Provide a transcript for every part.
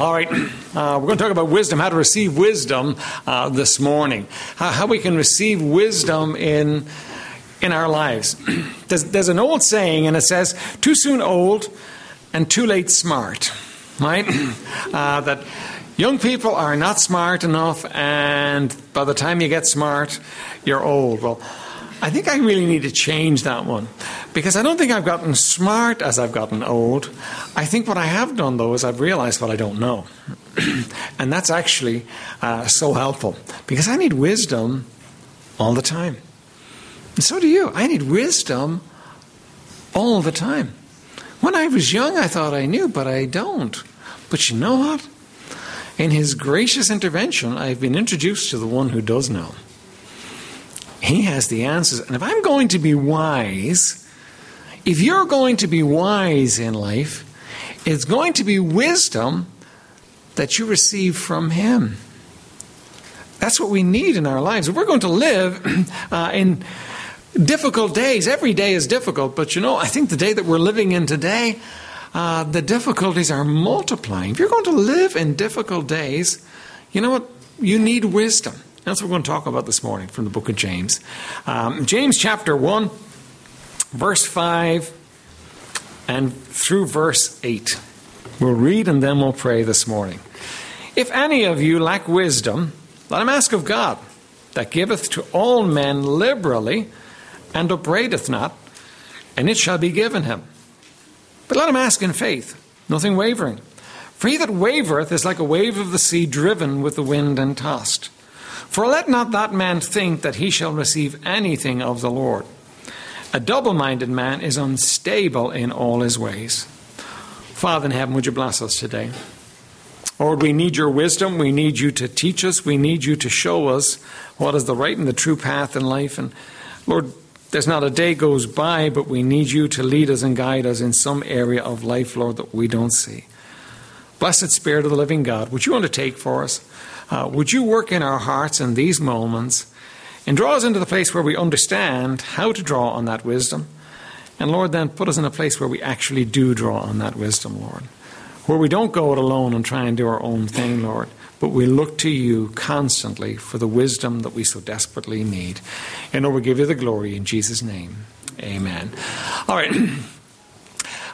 All right, uh, we're going to talk about wisdom, how to receive wisdom uh, this morning, how, how, we can receive wisdom in, in our lives. there's, there's an old saying, and it says, too soon old and too late smart, right? Uh, that young people are not smart enough, and by the time you get smart, you're old. Well, I think I really need to change that one because I don't think I've gotten smart as I've gotten old. I think what I have done, though, is I've realized what I don't know. and that's actually uh, so helpful because I need wisdom all the time. And so do you. I need wisdom all the time. When I was young, I thought I knew, but I don't. But you know what? In His gracious intervention, I've been introduced to the one who does know. He has the answers. And if I'm going to be wise, if you're going to be wise in life, it's going to be wisdom that you receive from Him. That's what we need in our lives. We're going to live uh, in difficult days, every day is difficult, but you know, I think the day that we're living in today, uh, the difficulties are multiplying. If you're going to live in difficult days, you know what? You need wisdom. That's what we're going to talk about this morning from the book of James. Um, James chapter 1, verse 5, and through verse 8. We'll read and then we'll pray this morning. If any of you lack wisdom, let him ask of God, that giveth to all men liberally, and upbraideth not, and it shall be given him. But let him ask in faith, nothing wavering. For he that wavereth is like a wave of the sea driven with the wind and tossed. For let not that man think that he shall receive anything of the Lord. A double minded man is unstable in all his ways. Father in heaven, would you bless us today? Lord, we need your wisdom. We need you to teach us. We need you to show us what is the right and the true path in life. And Lord, there's not a day goes by, but we need you to lead us and guide us in some area of life, Lord, that we don't see. Blessed Spirit of the living God, would you undertake for us? Uh, would you work in our hearts in these moments and draw us into the place where we understand how to draw on that wisdom? And Lord, then put us in a place where we actually do draw on that wisdom, Lord. Where we don't go it alone and try and do our own thing, Lord, but we look to you constantly for the wisdom that we so desperately need. And Lord, we give you the glory in Jesus' name. Amen. All right.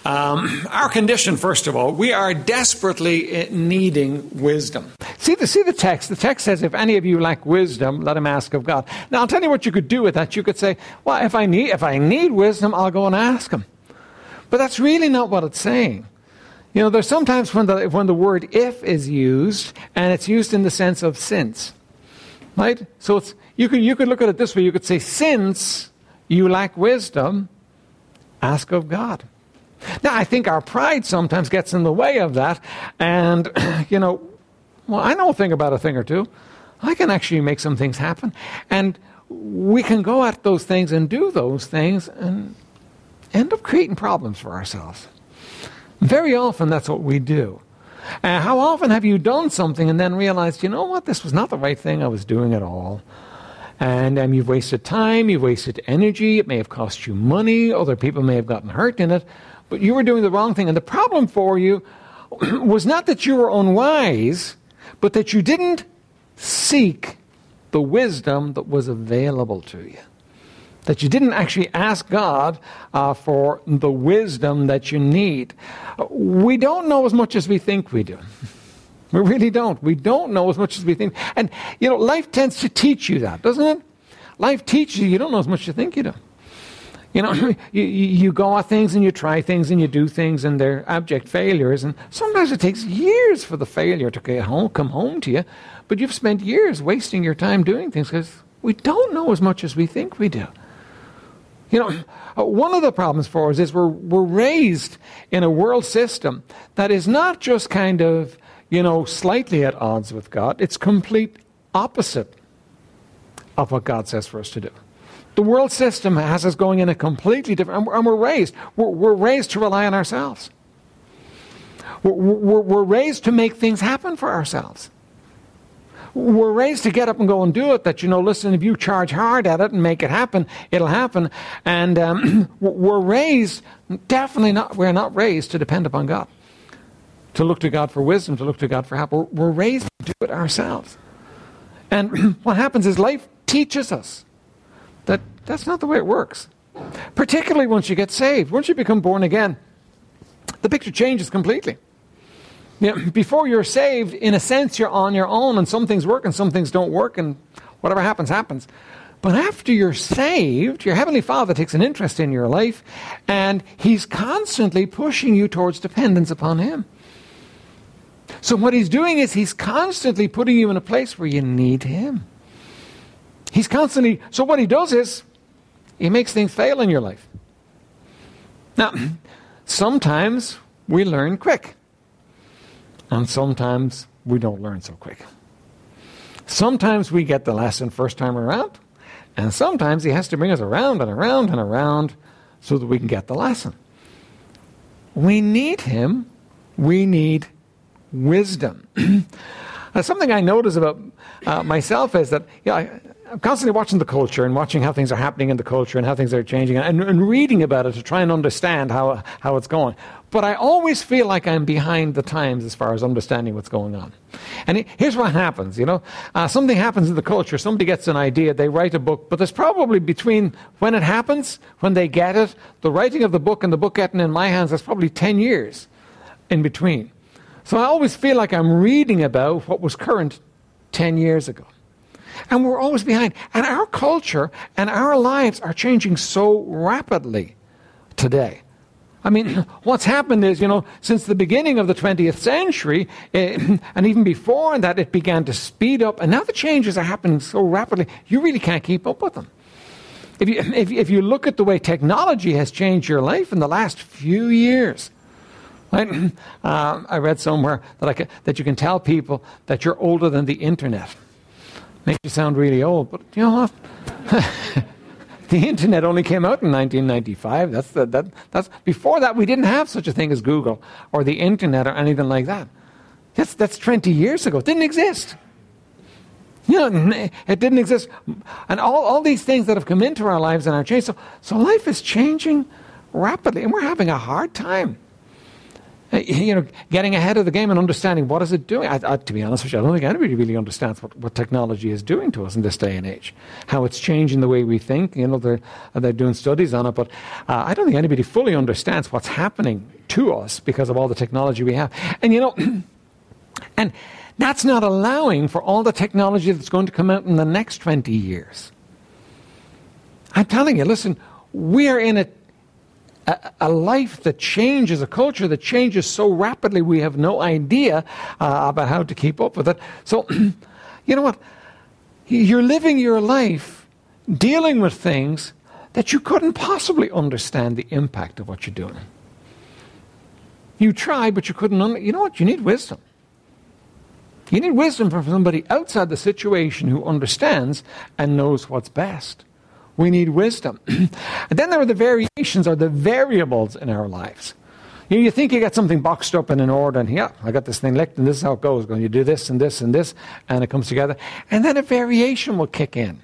Um, our condition, first of all, we are desperately needing wisdom. See the, see the text. The text says, if any of you lack wisdom, let him ask of God. Now, I'll tell you what you could do with that. You could say, well, if I need, if I need wisdom, I'll go and ask him. But that's really not what it's saying. You know, there's sometimes when the, when the word if is used, and it's used in the sense of since. Right? So it's, you, could, you could look at it this way. You could say, since you lack wisdom, ask of God. Now, I think our pride sometimes gets in the way of that. And, you know, well, I know a thing about a thing or two. I can actually make some things happen. And we can go at those things and do those things and end up creating problems for ourselves. Very often, that's what we do. And how often have you done something and then realized, you know what, this was not the right thing I was doing at all? And um, you've wasted time, you've wasted energy, it may have cost you money, other people may have gotten hurt in it, but you were doing the wrong thing. And the problem for you was not that you were unwise, but that you didn't seek the wisdom that was available to you. That you didn't actually ask God uh, for the wisdom that you need. We don't know as much as we think we do. We really don't. We don't know as much as we think. And, you know, life tends to teach you that, doesn't it? Life teaches you you don't know as much as you think you do. You know, you, you go at things and you try things and you do things and they're abject failures. And sometimes it takes years for the failure to get home, come home to you. But you've spent years wasting your time doing things because we don't know as much as we think we do. You know, uh, one of the problems for us is we're, we're raised in a world system that is not just kind of, you know, slightly at odds with God, it's complete opposite of what God says for us to do. The world system has us going in a completely different, and we're raised. We're, we're raised to rely on ourselves. We're, we're, we're raised to make things happen for ourselves. We're raised to get up and go and do it. That, you know, listen, if you charge hard at it and make it happen, it'll happen. And um, we're raised, definitely not, we're not raised to depend upon God. to look to God for wisdom, to look to God for help. We're, we're raised to do it ourselves. And what happens is life teaches us that that's not the way it works. Particularly once you get saved, once you become born again, the picture changes completely. You know, before you're saved, in a sense, you're on your own, and some things work and some things don't work, and whatever happens, happens. But after you're saved, your Heavenly Father takes an interest in your life, and He's constantly pushing you towards dependence upon Him. So, what He's doing is He's constantly putting you in a place where you need Him. He's constantly, so what He does is He makes things fail in your life. Now, sometimes we learn quick. And sometimes we don't learn so quick. Sometimes we get the lesson first time around, and sometimes he has to bring us around and around and around so that we can get the lesson. We need him. We need wisdom. something I notice about uh, myself is that yeah, I'm constantly watching the culture and watching how things are happening in the culture and how things are changing and, and reading about it to try and understand how, how it's going. But I always feel like I'm behind the times as far as understanding what's going on. And it, here's what happens, you know. Uh, something happens in the culture, somebody gets an idea, they write a book, but there's probably between when it happens, when they get it, the writing of the book and the book getting in my hands, there's probably 10 years in between. So I always feel like I'm reading about what was current 10 years ago. And we're always behind. And our culture and our lives are changing so rapidly today. I mean, what's happened is, you know, since the beginning of the 20th century, it, eh, and even before that, it began to speed up. And now the changes are happening so rapidly, you really can't keep up with them. If you, if, if you look at the way technology has changed your life in the last few years, right? Uh, I read somewhere that, I can, that you can tell people that you're older than the internet. Makes you sound really old, but you know the internet only came out in 1995. That's the, that, that's, before that, we didn't have such a thing as Google or the internet or anything like that. That's, that's 20 years ago. It didn't exist. You know, it didn't exist. And all, all these things that have come into our lives and our change. So, so life is changing rapidly, and we're having a hard time you know, getting ahead of the game and understanding what is it doing. I, I, to be honest with you, I don't think anybody really understands what, what technology is doing to us in this day and age, how it's changing the way we think. You know, they're, they're doing studies on it, but uh, I don't think anybody fully understands what's happening to us because of all the technology we have. And you know, and that's not allowing for all the technology that's going to come out in the next 20 years. I'm telling you, listen, we are in a a, a, life that changes, a culture that changes so rapidly, we have no idea uh, about how to keep up with it. So, you know what? You're living your life dealing with things that you couldn't possibly understand the impact of what you're doing. You tried, but you couldn't. Un- you know what? You need wisdom. You need wisdom from somebody outside the situation who understands and knows what's best. We need wisdom. and then there are the variations or the variables in our lives. You, know, you think you got something boxed up in an order, and yeah, I got this thing licked, and this is how it goes. Going, you do this and this and this, and it comes together. And then a variation will kick in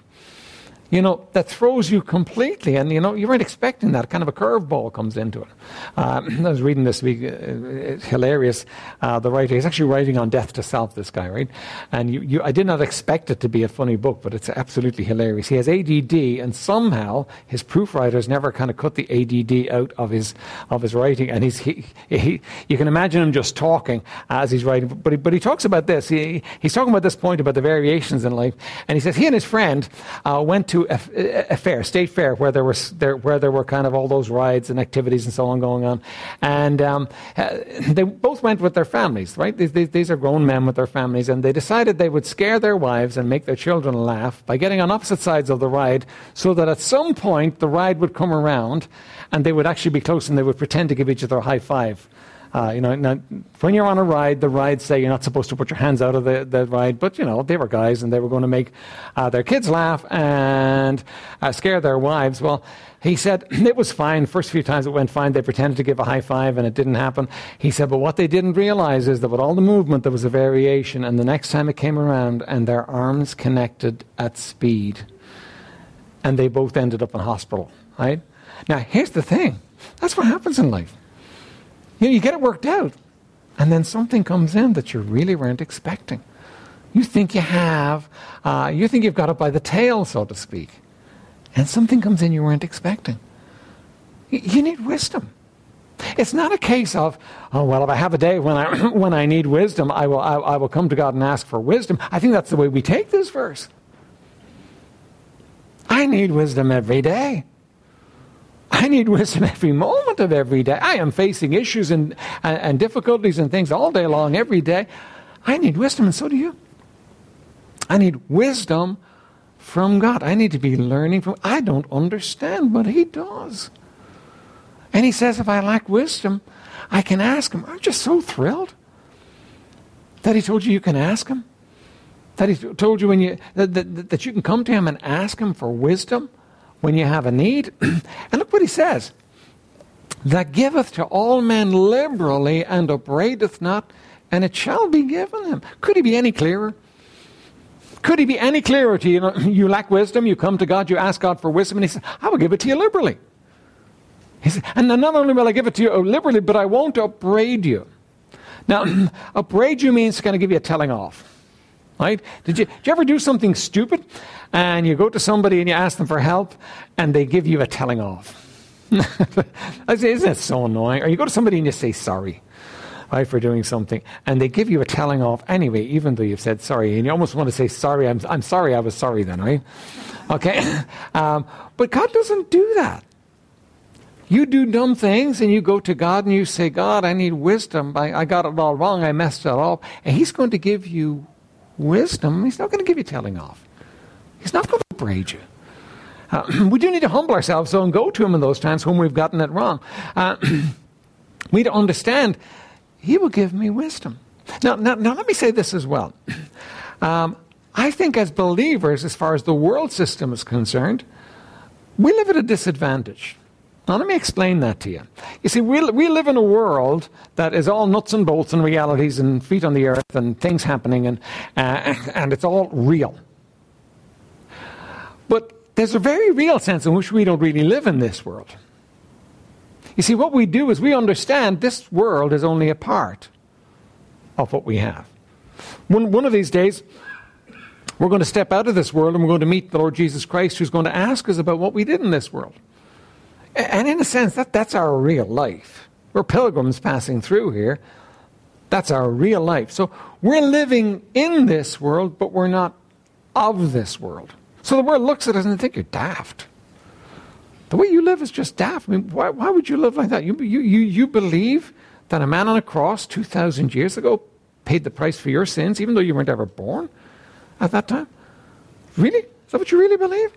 you know, that throws you completely. And, you know, you weren't expecting that. Kind of a curveball comes into it. Um, I was reading this week, uh, it's hilarious. Uh, the writer, he's actually writing on death to self, this guy, right? And you, you, I did not expect it to be a funny book, but it's absolutely hilarious. He has ADD, and somehow his proofwriters never kind of cut the ADD out of his, of his writing. And he's, he, he, you can imagine him just talking as he's writing. But he, but he talks about this. He, he's talking about this point about the variations in life. And he says he and his friend uh, went to a, a, fair, state fair, where there, was, there, where there were kind of all those rides and activities and so on going on. And um, uh, they both went with their families, right? These, these, these, are grown men with their families, and they decided they would scare their wives and make their children laugh by getting on opposite sides of the ride so that at some point the ride would come around and they would actually be close and they would pretend to give each other a high five. Uh, you know, now, when you're on a ride, the rides say you're not supposed to put your hands out of the, the ride, but you know, they were guys and they were going to make uh, their kids laugh and uh, scare their wives. Well, he said it was fine. First few times it went fine. They pretended to give a high five and it didn't happen. He said, but what they didn't realize is that with all the movement, there was a variation. And the next time it came around and their arms connected at speed, and they both ended up in hospital, right? Now, here's the thing that's what happens in life. You know, you get it worked out. And then something comes in that you really weren't expecting. You think you have, uh, you think you've got it by the tail, so to speak. And something comes in you weren't expecting. You need wisdom. It's not a case of, oh, well, if I have a day when I, when I need wisdom, I will, I, I will come to God and ask for wisdom. I think that's the way we take this verse. I need wisdom every day. I need wisdom every moment of every day. I am facing issues and, and, and, difficulties and things all day long, every day. I need wisdom, and so do you. I need wisdom from God. I need to be learning from. I don't understand but He does. And He says, if I lack wisdom, I can ask Him. Aren't you so thrilled that He told you you can ask Him? That He told you when you that, that, that you can come to Him and ask Him for wisdom when you have a need. and what He says that giveth to all men liberally and upbraideth not, and it shall be given him. Could he be any clearer? Could he be any clearer to you? You, lack wisdom, you come to God, you ask God for wisdom, and he says, I will give it to you liberally. He said, and not only will I give it to you uh, liberally, but I won't upbraid you. Now, upbraid you means going to give you a telling off. Right? Did you, did you ever do something stupid and you go to somebody and you ask them for help and they give you a telling off? I say, isn't it so annoying? Or you go to somebody and you say sorry right, for doing something, and they give you a telling off anyway, even though you've said sorry, and you almost want to say sorry. I'm, I'm sorry, I was sorry then, right? Okay, um, but God doesn't do that. You do dumb things and you go to God and you say, God, I need wisdom. I, I got it all wrong. I messed it up. And He's going to give you wisdom. He's not going to give you telling off. He's not going to upbraid you. Uh, we do need to humble ourselves, though, and go to Him in those times when we've gotten it wrong. Uh, we need to understand He will give me wisdom. Now, now, now let me say this as well. Um, I think as believers, as far as the world system is concerned, we live at a disadvantage. Now, let me explain that to you. You see, we, we live in a world that is all nuts and bolts and realities and feet on the earth and things happening, and, uh, and it's all real. But there's a very real sense in which we don't really live in this world. You see, what we do is we understand this world is only a part of what we have. One, one of these days, we're going to step out of this world and we're going to meet the Lord Jesus Christ, who's going to ask us about what we did in this world. And in a sense, that, that's our real life. We're pilgrims passing through here. That's our real life. So we're living in this world, but we're not of this world. So the world looks at us and they think you're daft. The way you live is just daft. I mean, why, why would you live like that? You, you, you, you believe that a man on a cross 2,000 years ago paid the price for your sins, even though you weren't ever born at that time? Really? Is that what you really believe?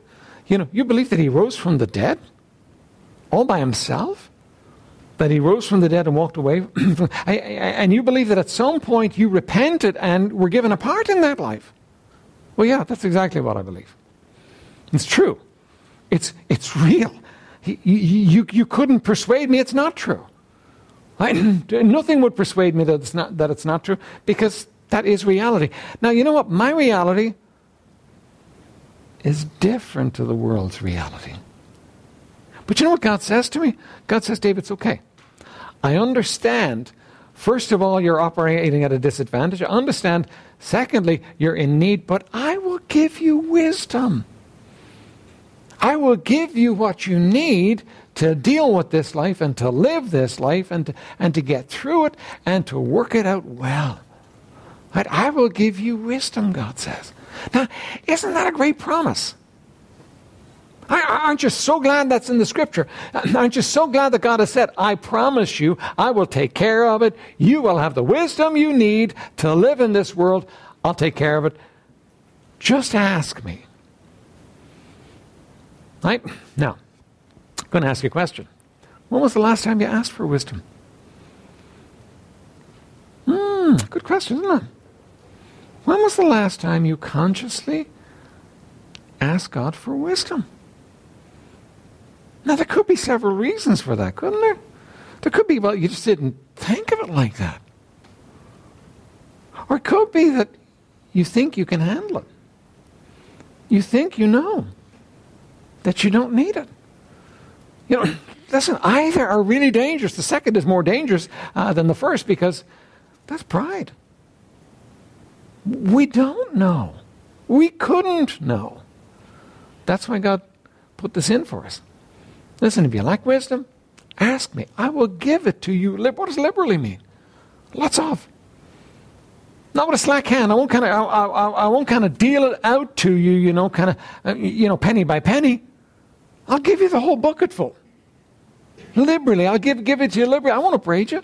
You know, you believe that he rose from the dead? all by himself? That he rose from the dead and walked away? and you believe that at some point you repented and were given a part in that life? Well, yeah, that's exactly what I believe. It's true. It's, it's real. You, you, you couldn't persuade me it's not true. I, nothing would persuade me that it's, not, that it's not true because that is reality. Now, you know what? My reality is different to the world's reality. But you know what God says to me? God says, David, it's okay. I understand, first of all, you're operating at a disadvantage. I understand, secondly, you're in need, but I will give you wisdom. I will give you what you need to deal with this life and to live this life and to, and to get through it and to work it out well. Right? I will give you wisdom, God says. Now, isn't that a great promise? Aren't you so glad that's in the scripture? Aren't you so glad that God has said, I promise you, I will take care of it. You will have the wisdom you need to live in this world. I'll take care of it. Just ask me. Right? Now, I'm going to ask you a question. When was the last time you asked for wisdom? Hmm, good question, isn't it? When was the last time you consciously asked God for wisdom? Now, there could be several reasons for that, couldn't there? There could be, well, you just didn't think of it like that. Or it could be that you think you can handle it. You think you know that you don't need it. You know, listen, either are really dangerous. The second is more dangerous uh, than the first because That's pride. We don't know. We couldn't know. That's why God put this in for us. Listen, if you like wisdom, ask me. I will give it to you. What does liberally mean? Lots of. Not with a slack hand. I won't kind of. I, I, I, won't kind of deal it out to you. You know, kind of. Uh, you know, penny by penny. I'll give you the whole bucketful. Liberally, I'll give give it to you liberally. I won't upbraid you.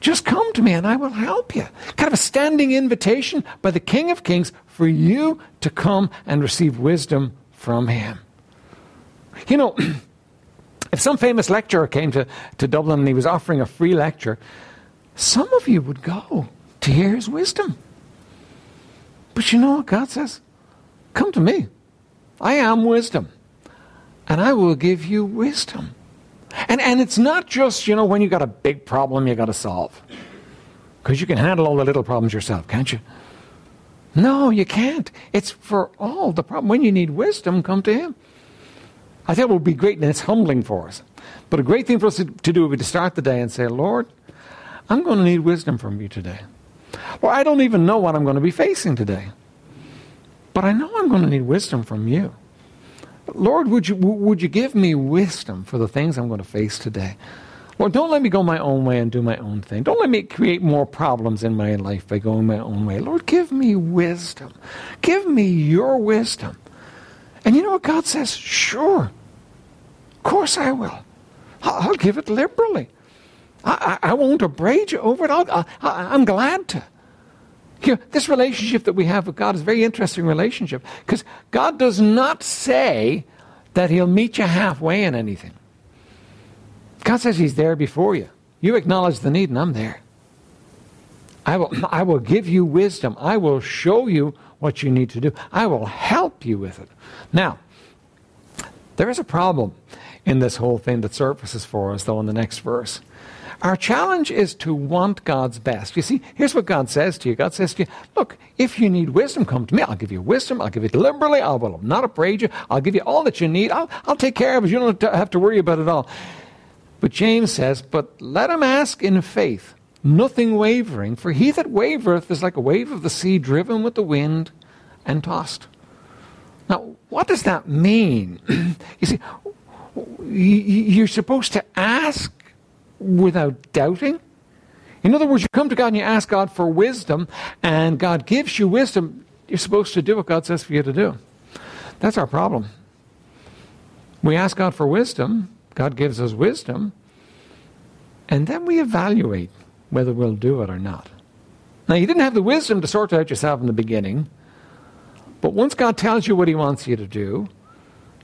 Just come to me and I will help you. Kind of a standing invitation by the King of Kings for you to come and receive wisdom from him. You know, if some famous lecturer came to, to Dublin and he was offering a free lecture, some of you would go to hear his wisdom. But you know what God says? Come to me. I am wisdom, and I will give you wisdom. And, and it's not just, you know, when you got a big problem you got to solve. Because you can handle all the little problems yourself, can't you? No, you can't. It's for all the problem. When you need wisdom, come to Him. I think it would be great, and it's humbling for us. But a great thing for us to, to do would be to start the day and say, Lord, I'm going to need wisdom from you today. Well, I don't even know what I'm going to be facing today. But I know I'm going to need wisdom from you. Lord, would you, would you give me wisdom for the things I'm going to face today? Lord, don't let me go my own way and do my own thing. Don't let me create more problems in my life by going my own way. Lord, give me wisdom. Give me your wisdom. And you know what God says? Sure. Of course I will. I'll, give it liberally. I, I, I, won't upbraid you over it. I, am glad to. You know, this relationship that we have with God is a very interesting relationship because God does not say that He'll meet you halfway in anything. God says He's there before you. You acknowledge the need, and I'm there. I will, I will give you wisdom. I will show you what you need to do. I will help you with it. Now, there is a problem in this whole thing that surfaces for us, though, in the next verse. Our challenge is to want God's best. You see, here's what God says to you God says to you, Look, if you need wisdom, come to me. I'll give you wisdom. I'll give it liberally. I will not upbraid you. I'll give you all that you need. I'll, I'll take care of it. You don't have to worry about it all. But James says, But let him ask in faith, nothing wavering, for he that wavereth is like a wave of the sea driven with the wind and tossed. Now, what does that mean? you see, you're supposed to ask without doubting. In other words, you come to God and you ask God for wisdom, and God gives you wisdom. You're supposed to do what God says for you to do. That's our problem. We ask God for wisdom, God gives us wisdom, and then we evaluate whether we'll do it or not. Now, you didn't have the wisdom to sort out yourself in the beginning, but once God tells you what He wants you to do,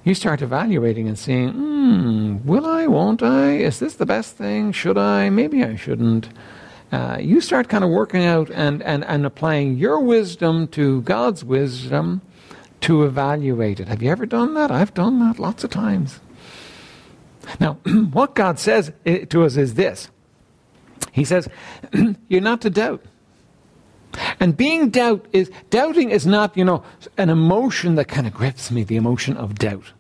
you start evaluating and seeing, hmm, will I, won't I? Is this the best thing? Should I? Maybe I shouldn't. Uh, you start kind of working out and, and, and applying your wisdom to God's wisdom to evaluate it. Have you ever done that? I've done that lots of times. Now, what God says to us is this He says, You're not to doubt. And being doubt is doubting is not, you know, an emotion that kind of grips me, the emotion of doubt.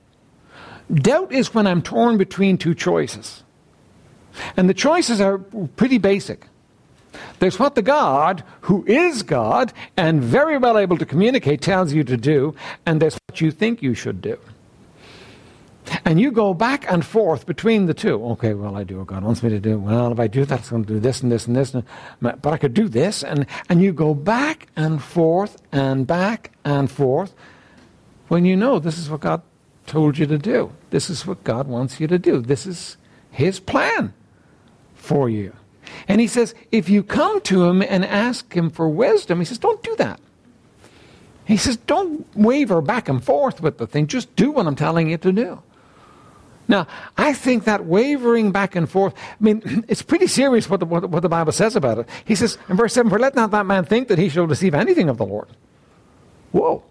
Doubt is when I'm torn between two choices. And the choices are pretty basic. There's what the God, who is God and very well able to communicate, tells you to do, and there's what you think you should do. And you go back and forth between the two. Okay, well, I do what God wants me to do. Well, if I do that, it's going to do this and this and this. And, but I could do this. And, and you go back and forth and back and forth when you know this is what God told you to do. This is what God wants you to do. This is His plan for you. And He says, if you come to Him and ask Him for wisdom, He says, don't do that. He says, don't waver back and forth with the thing. Just do what I'm telling you to do. Now, I think that wavering back and forth, I mean, it's pretty serious what the, what, what the Bible says about it. He says in verse 7 For let not that man think that he shall receive anything of the Lord. Whoa.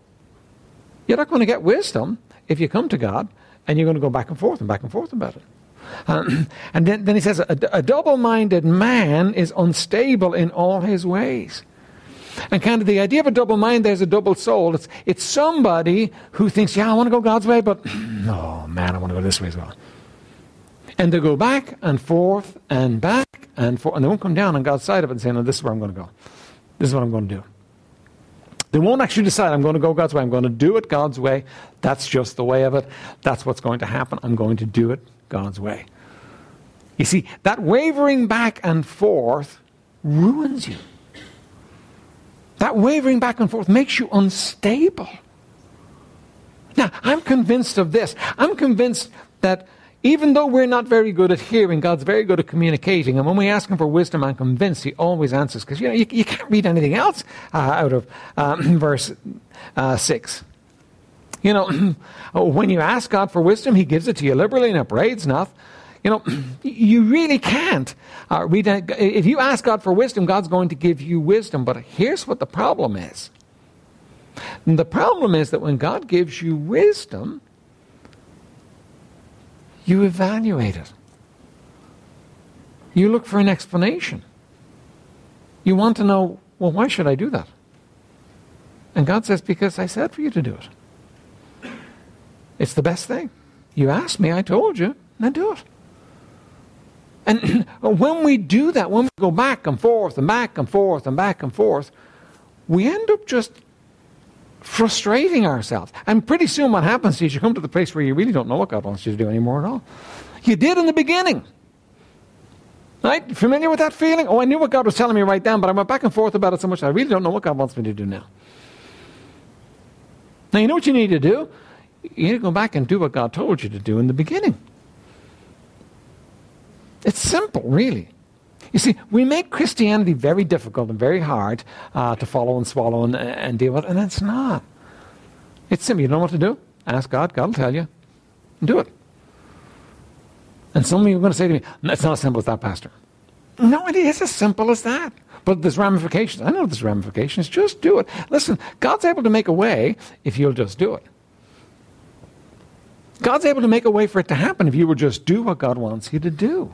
You're not going to get wisdom if you come to God and you're going to go back and forth and back and forth about it. Um, and then, then he says, a, a double minded man is unstable in all his ways. And kind of the idea of a double mind, there's a double soul. It's, it's somebody who thinks, yeah, I want to go God's way, but oh man, I want to go this way as well. And they go back and forth and back and forth, and they won't come down on God's side of it and say, No, this is where I'm going to go. This is what I'm going to do. They won't actually decide, I'm going to go God's way. I'm going to do it God's way. That's just the way of it. That's what's going to happen. I'm going to do it God's way. You see, that wavering back and forth ruins you. That wavering back and forth makes you unstable. Now, I'm convinced of this. I'm convinced that even though we're not very good at hearing, God's very good at communicating. And when we ask Him for wisdom, I'm convinced He always answers. Because, you know, you, you, can't read anything else uh, out of um, verse uh, 6. You know, when you ask God for wisdom, He gives it to you liberally and upbraids not. You know, you really can't uh, read. If you ask God for wisdom, God's going to give you wisdom. But here's what the problem is. And the problem is that when God gives you wisdom, you evaluate it. You look for an explanation. You want to know, well, why should I do that? And God says, because I said for you to do it. It's the best thing. You asked me, I told you, now do it. And when we do that, when we go back and forth and back and forth and back and forth, we end up just frustrating ourselves. And pretty soon what happens is you come to the place where you really don't know what God wants you to do anymore at all. You did in the beginning. Right? Familiar with that feeling? Oh, I knew what God was telling me right then, but I went back and forth about it so much I really don't know what God wants me to do now. Now, you know what you need to do? You need to go back and do what God told you to do in the beginning. It's simple, really. You see, we make Christianity very difficult and very hard uh, to follow and swallow and, and deal with, and it's not. It's simple. You don't know what to do? Ask God, God will tell you. Do it. And some of you are going to say to me, it's not as simple as that, Pastor. No, it is as simple as that. But there's ramifications. I know there's ramifications. Just do it. Listen, God's able to make a way if you'll just do it. God's able to make a way for it to happen if you will just do what God wants you to do.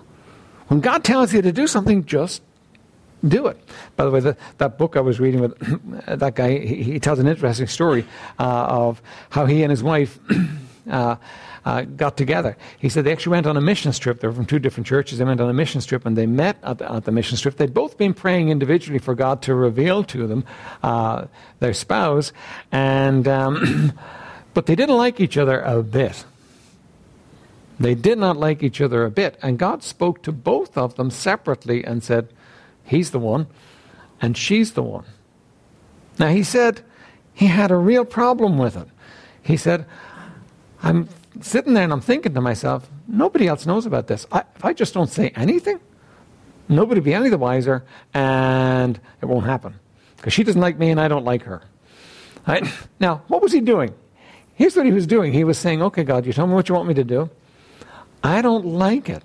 When God tells you to do something, just do it. By the way, the, that book I was reading with that guy, he, he tells an interesting story uh, of how he and his wife uh, uh, got together. He said they actually went on a mission trip. They were from two different churches. They went on a mission trip and they met at the, at the mission trip. They'd both been praying individually for God to reveal to them uh, their spouse, and um, but they didn't like each other a bit. They did not like each other a bit. And God spoke to both of them separately and said, He's the one, and she's the one. Now, he said he had a real problem with it. He said, I'm sitting there and I'm thinking to myself, nobody else knows about this. I, if I just don't say anything, nobody will be any the wiser, and it won't happen. Because she doesn't like me and I don't like her. Right? Now, what was he doing? Here's what he was doing. He was saying, Okay, God, you tell me what you want me to do. I don't like it.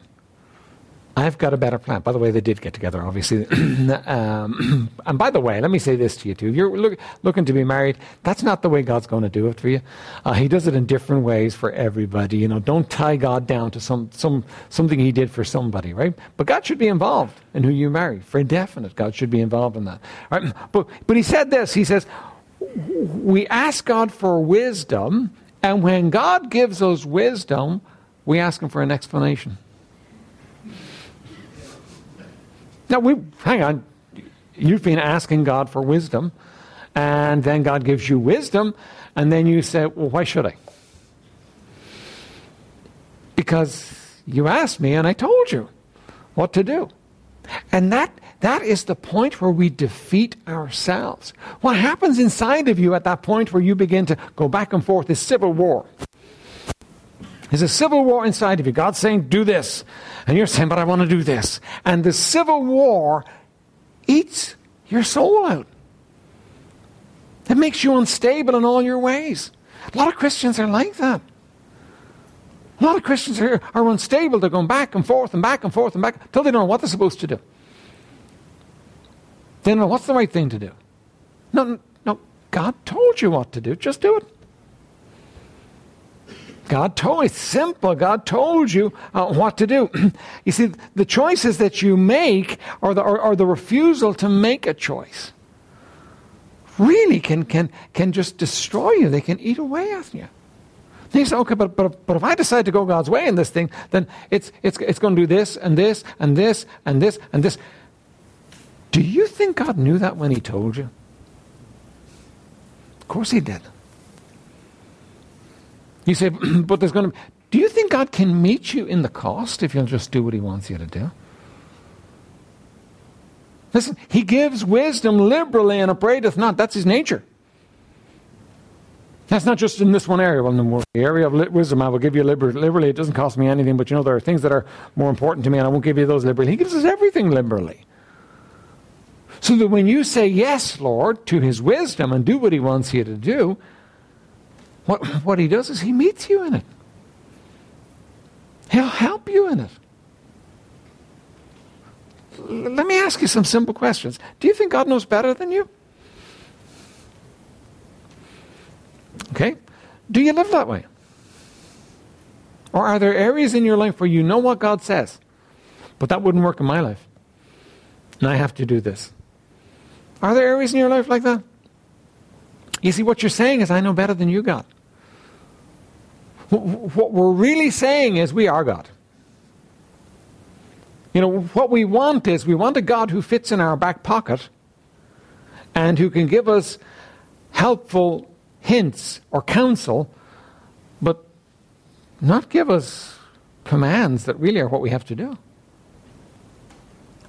I've got a better plan. By the way, they did get together, obviously. um, and by the way, let me say this to you too. If you're look, looking to be married, that's not the way God's going to do it for you. Uh, he does it in different ways for everybody. You know, don't tie God down to some, some something He did for somebody, right? But God should be involved in who you marry, for definite. God should be involved in that. Right? But but He said this. He says, we ask God for wisdom, and when God gives us wisdom, we ask Him for an explanation. Now, we, hang on. You've been asking God for wisdom, and then God gives you wisdom, and then you say, Well, why should I? Because you asked me, and I told you what to do. And that, that is the point where we defeat ourselves. What happens inside of you at that point where you begin to go back and forth is civil war. There's a civil war inside of you. God's saying, do this. And you're saying, but I want to do this. And the civil war eats your soul out. It makes you unstable in all your ways. A lot of Christians are like that. A lot of Christians are, are unstable. They're going back and forth and back and forth and back until they don't know what they're supposed to do. They don't know what's the right thing to do. No, no, God told you what to do. Just do it. God told it's simple. God told you uh, what to do. you see, the choices that you make or the, the refusal to make a choice really can, can, can just destroy you. They can eat away at you. And you say, okay, but, but, but if I decide to go God's way in this thing, then it's, it's, it's going to do this and this and this and this and this. Do you think God knew that when He told you? Of course He did. You say, but there's going to. Do you think God can meet you in the cost if you'll just do what He wants you to do? Listen, He gives wisdom liberally and upbraideth not. That's His nature. That's not just in this one area. Well, in the area of wisdom, I will give you liberally. It doesn't cost me anything, but you know, there are things that are more important to me, and I won't give you those liberally. He gives us everything liberally. So that when you say yes, Lord, to His wisdom and do what He wants you to do, what, what He does is He meets you in it. He'll help you in it. Let me ask you some simple questions. Do you think God knows better than you? Okay? Do you live that way? Or are there areas in your life where you know what God says, but that wouldn't work in my life? And I have to do this. Are there areas in your life like that? You see, what you're saying is, I know better than you, God. What we're really saying is, we are God. You know, what we want is, we want a God who fits in our back pocket and who can give us helpful hints or counsel, but not give us commands that really are what we have to do.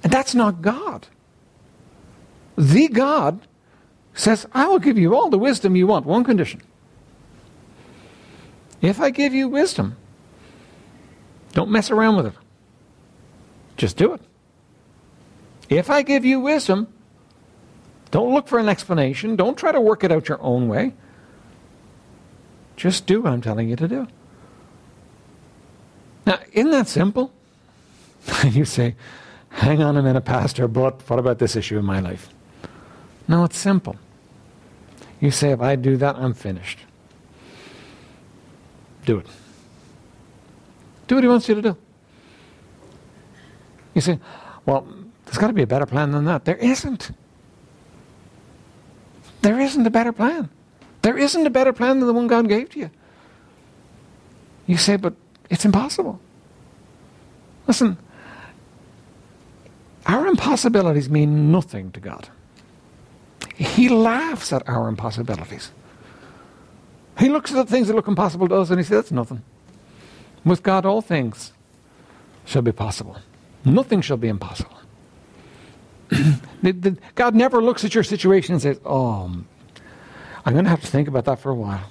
And that's not God. The God says, I will give you all the wisdom you want. One condition. If I give you wisdom, don't mess around with it. Just do it. If I give you wisdom, don't look for an explanation. Don't try to work it out your own way. Just do what I'm telling you to do. Now, isn't that simple? You say, hang on a minute, Pastor, but what about this issue in my life? No, it's simple. You say, if I do that, I'm finished. Do it. Do what he wants you to do. You say, well, there's got to be a better plan than that. There isn't. There isn't a better plan. There isn't a better plan than the one God gave to you. You say, but it's impossible. Listen, our impossibilities mean nothing to God. He laughs at our impossibilities. He looks at the things that look impossible to us and he says, that's nothing. With God, all things shall be possible. Nothing shall be impossible. God never looks at your situation and says, oh, I'm going to have to think about that for a while.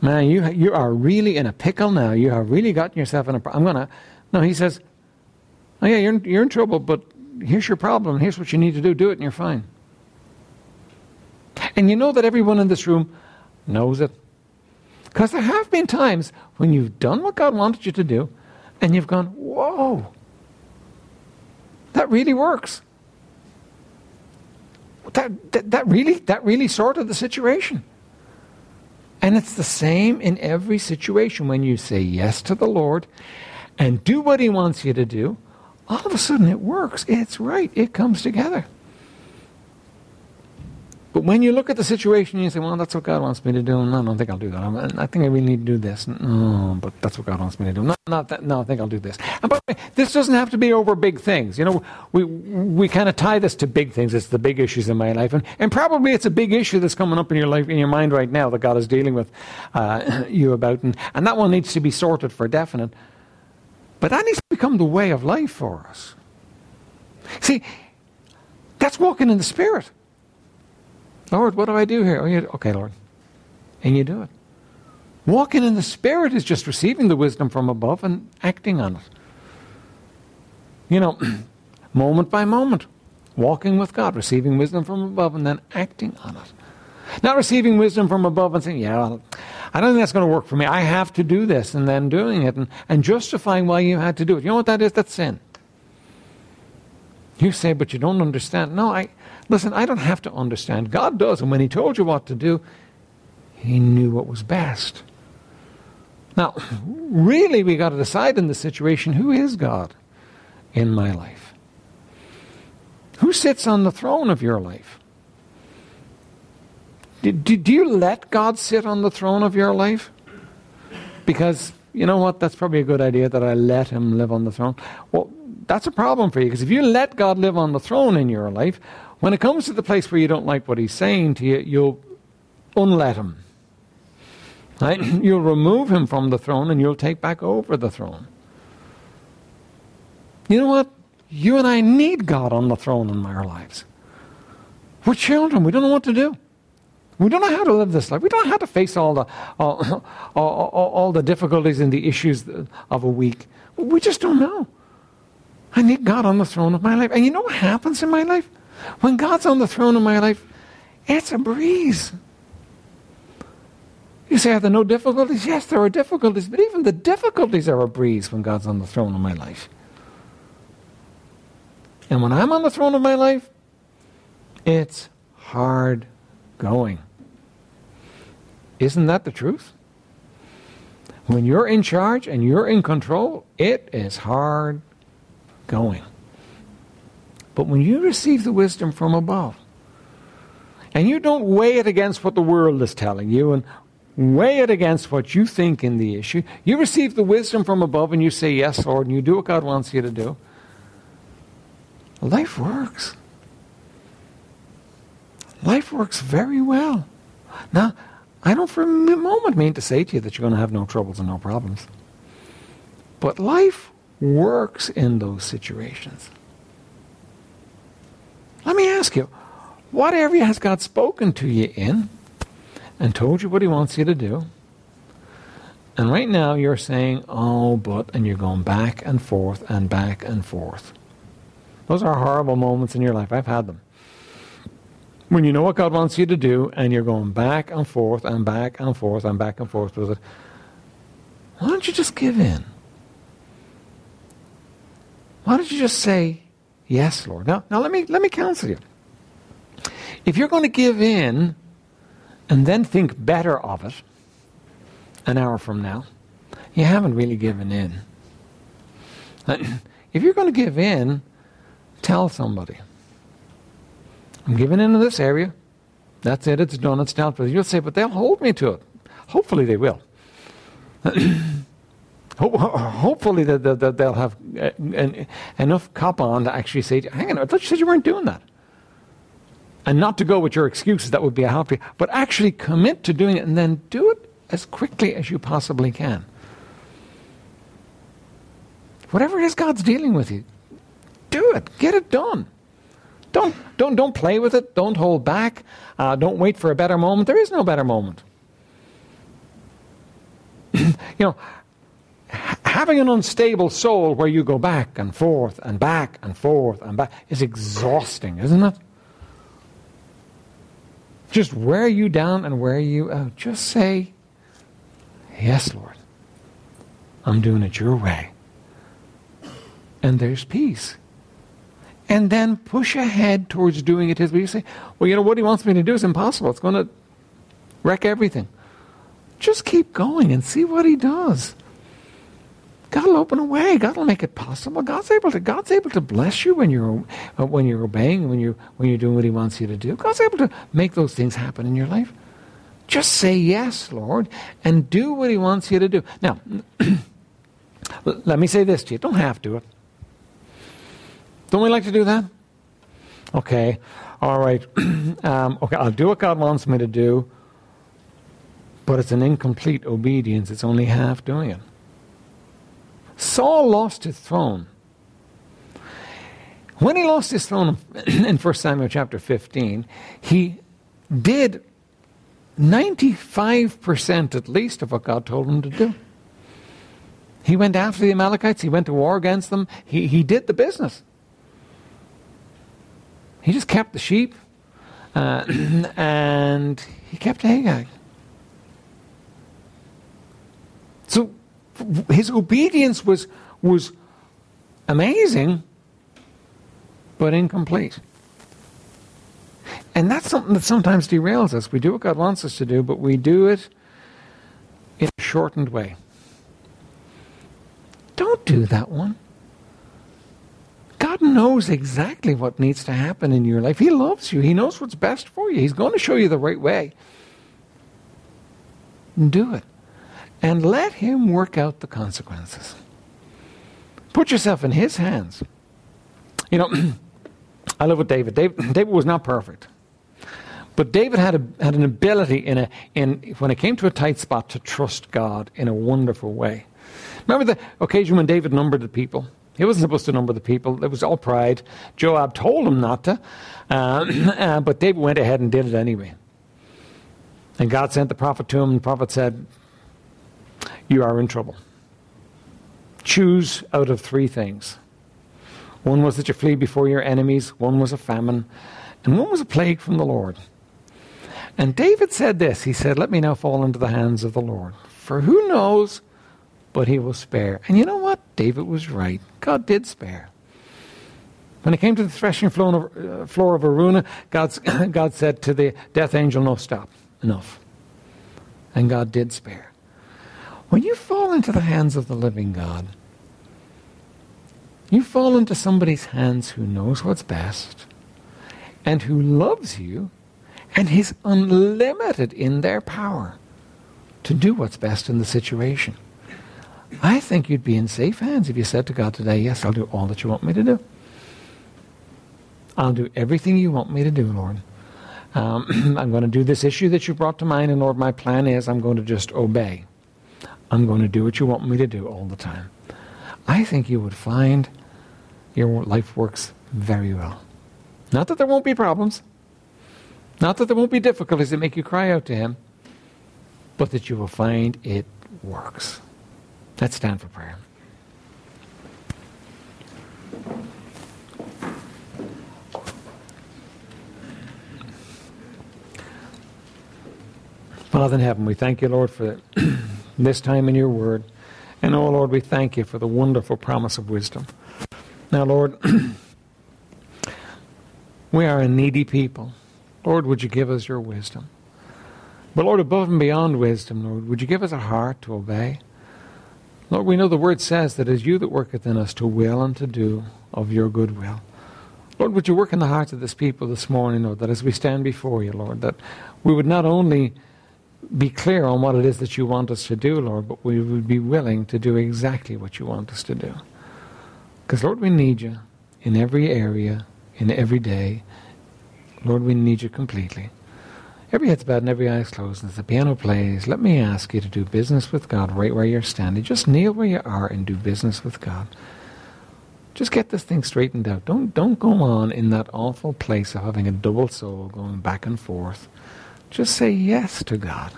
Man, you, you are really in a pickle now. You have really gotten yourself in a. I'm going to. No, he says, oh, yeah, you're, you're in trouble, but here's your problem. Here's what you need to do. Do it, and you're fine. And you know that everyone in this room knows it. Because there have been times when you've done what God wanted you to do, and you've gone, whoa, that really works that, that, that really that really sorted the situation. And it's the same in every situation when you say yes to the Lord and do what He wants you to do, all of a sudden it works. It's right. It comes together. But when you look at the situation, you say, well, that's what God wants me to do. No, I don't think I'll do that. I'm, i think I really need to do this. No, but that's what God wants me to do. No, not that. No, I think I'll do this. And by the way, this doesn't have to be over big things. You know, we, we kind of tie this to big things. It's the big issues in my life. And, and probably it's a big issue that's coming up in your life, in your mind right now that God is dealing with uh, you about. And, and that one needs to be sorted for definite. But that needs to become the way of life for us. See, that's walking in the Spirit. Lord, what do I do here? Oh, okay, Lord. And you do it. Walking in the Spirit is just receiving the wisdom from above and acting on it. You know, moment by moment, walking with God, receiving wisdom from above and then acting on it. Not receiving wisdom from above and saying, yeah, I don't think that's going to work for me. I have to do this, and then doing it and, and justifying why you had to do it. You know what that is? That's sin. You say, but you don't understand. No, I, Listen, I don't have to understand. God does. And when He told you what to do, He knew what was best. Now, really, we got to decide in this situation who is God in my life? Who sits on the throne of your life? Do, do, do you let God sit on the throne of your life? because you know what? That's probably a good idea that I let him live on the throne. Well, that's a problem for you because if you let God live on the throne in your life, when it comes to the place where you don't like what he's saying to you, you'll unlet him. Right? You'll remove him from the throne and you'll take back over the throne. You know what? You and I need God on the throne in our lives. We're children. We don't know what to do. We don't know how to live this life. We don't know how to face all the, uh, all, all, all, all the difficulties and the issues of a week. We just don't know. I need God on the throne of my life. And you know what happens in my life? When God's on the throne of my life, it's a breeze. You say, are there no difficulties? Yes, there are difficulties, but even the difficulties are a breeze when God's on the throne of my life. And when I'm on the throne of my life, it's hard going. Isn't that the truth? When you're in charge and you're in control, it is hard going. But when you receive the wisdom from above, and you don't weigh it against what the world is telling you and weigh it against what you think in the issue, you receive the wisdom from above and you say, Yes, Lord, and you do what God wants you to do. Life works. Life works very well. Now, I don't for a moment mean to say to you that you're going to have no troubles and no problems. But life works in those situations. Let me ask you, what has God spoken to you in and told you what He wants you to do? And right now you're saying, oh, but, and you're going back and forth and back and forth. Those are horrible moments in your life. I've had them. When you know what God wants you to do and you're going back and forth and back and forth and back and forth with it, why don't you just give in? Why don't you just say, Yes, Lord? Now, now let, me, let me counsel you. If you're going to give in and then think better of it an hour from now, you haven't really given in. If you're going to give in, tell somebody. I'm giving in to this area. That's it, it's done, it's dealt with. You'll say, but they'll hold me to it. Hopefully they will. hopefully that, they'll have uh, enough cop on to actually say, hang on, I thought you said you weren't doing that. And not to go with your excuses, that would be a help you, but actually commit to doing it and then do it as quickly as you possibly can. Whatever it is God's dealing with you, do it. Get it done. Don't, don't, don't play with it. Don't hold back. Uh, don't wait for a better moment. There is no better moment. you know, having an unstable soul where you go back and forth and back and forth and back is exhausting, isn't it? Just wear you down and wear you out. Just say, Yes, Lord, I'm doing it your way. And there's peace. And then push ahead towards doing it his way. You say, Well, you know, what he wants me to do is impossible. It's going to wreck everything. Just keep going and see what he does. God will open a way. God will make it possible. God's able to. God's able to bless you when you're uh, when you're obeying, when you when you're doing what He wants you to do. God's able to make those things happen in your life. Just say yes, Lord, and do what He wants you to do. Now, let me say this to you: don't have to. Don't we like to do that? Okay, all right. um, okay, I'll do what God wants me to do, but it's an incomplete obedience. It's only half doing it. Saul lost his throne. When he lost his throne in 1 Samuel chapter 15, he did 95% at least of what God told him to do. He went after the Amalekites, he went to war against them, he, he did the business. He just kept the sheep uh, and he kept Agag. So his obedience was, was amazing, but incomplete. And that's something that sometimes derails us. We do what God wants us to do, but we do it in a shortened way. Don't do that one. God knows exactly what needs to happen in your life. He loves you. He knows what's best for you. He's going to show you the right way. Do it. And let Him work out the consequences. Put yourself in His hands. You know, I live with David. David. David was not perfect. But David had, a, had an ability in a, in, when it came to a tight spot to trust God in a wonderful way. Remember the occasion when David numbered the people? He wasn't supposed to number the people. It was all pride. Joab told him not to, uh, uh, but David went ahead and did it anyway. And God sent the prophet to him, and the prophet said, You are in trouble. Choose out of three things. One was that you flee before your enemies, one was a famine, and one was a plague from the Lord. And David said this He said, Let me now fall into the hands of the Lord. For who knows but he will spare. And you know what? David was right. God did spare. When it came to the threshing floor of, uh, Araunah, God's, God said to the death angel, No, stop. Enough. And God did spare. When you fall into the hands of the living God, you fall into somebody's hands who knows what's best and who loves you and is unlimited in their power to do what's best in the situation. I think you'd be in safe hands if you said to God today, Yes, I'll do all that you want me to do. I'll do everything you want me to do, Lord. Um, I'm going to do this issue that you brought to mind, and Lord, my plan is I'm going to just obey. I'm going to do what you want me to do all the time. I think you would find your life works very well. Not that there won't be problems, not that there won't be difficulties that make you cry out to Him, but that you will find it works. Let's stand for prayer. Father in heaven, we thank you, Lord, for this time in your word. And, oh, Lord, we thank you for the wonderful promise of wisdom. Now, Lord, we are a needy people. Lord, would you give us your wisdom? But, Lord, above and beyond wisdom, Lord, would you give us a heart to obey? Lord, we know the word says that it is you that worketh in us to will and to do of your good will. Lord, would you work in the hearts of this people this morning, Lord, that as we stand before you, Lord, that we would not only be clear on what it is that you want us to do, Lord, but we would be willing to do exactly what you want us to do. Because, Lord, we need you in every area, in every day. Lord, we need you completely. Every head's bowed and every eye's closed. As the piano plays, let me ask you to do business with God right where you're standing. Just kneel where you are and do business with God. Just get this thing straightened out. Don't don't go on in that awful place of having a double soul going back and forth. Just say yes to God.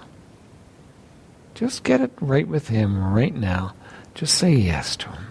Just get it right with Him right now. Just say yes to Him.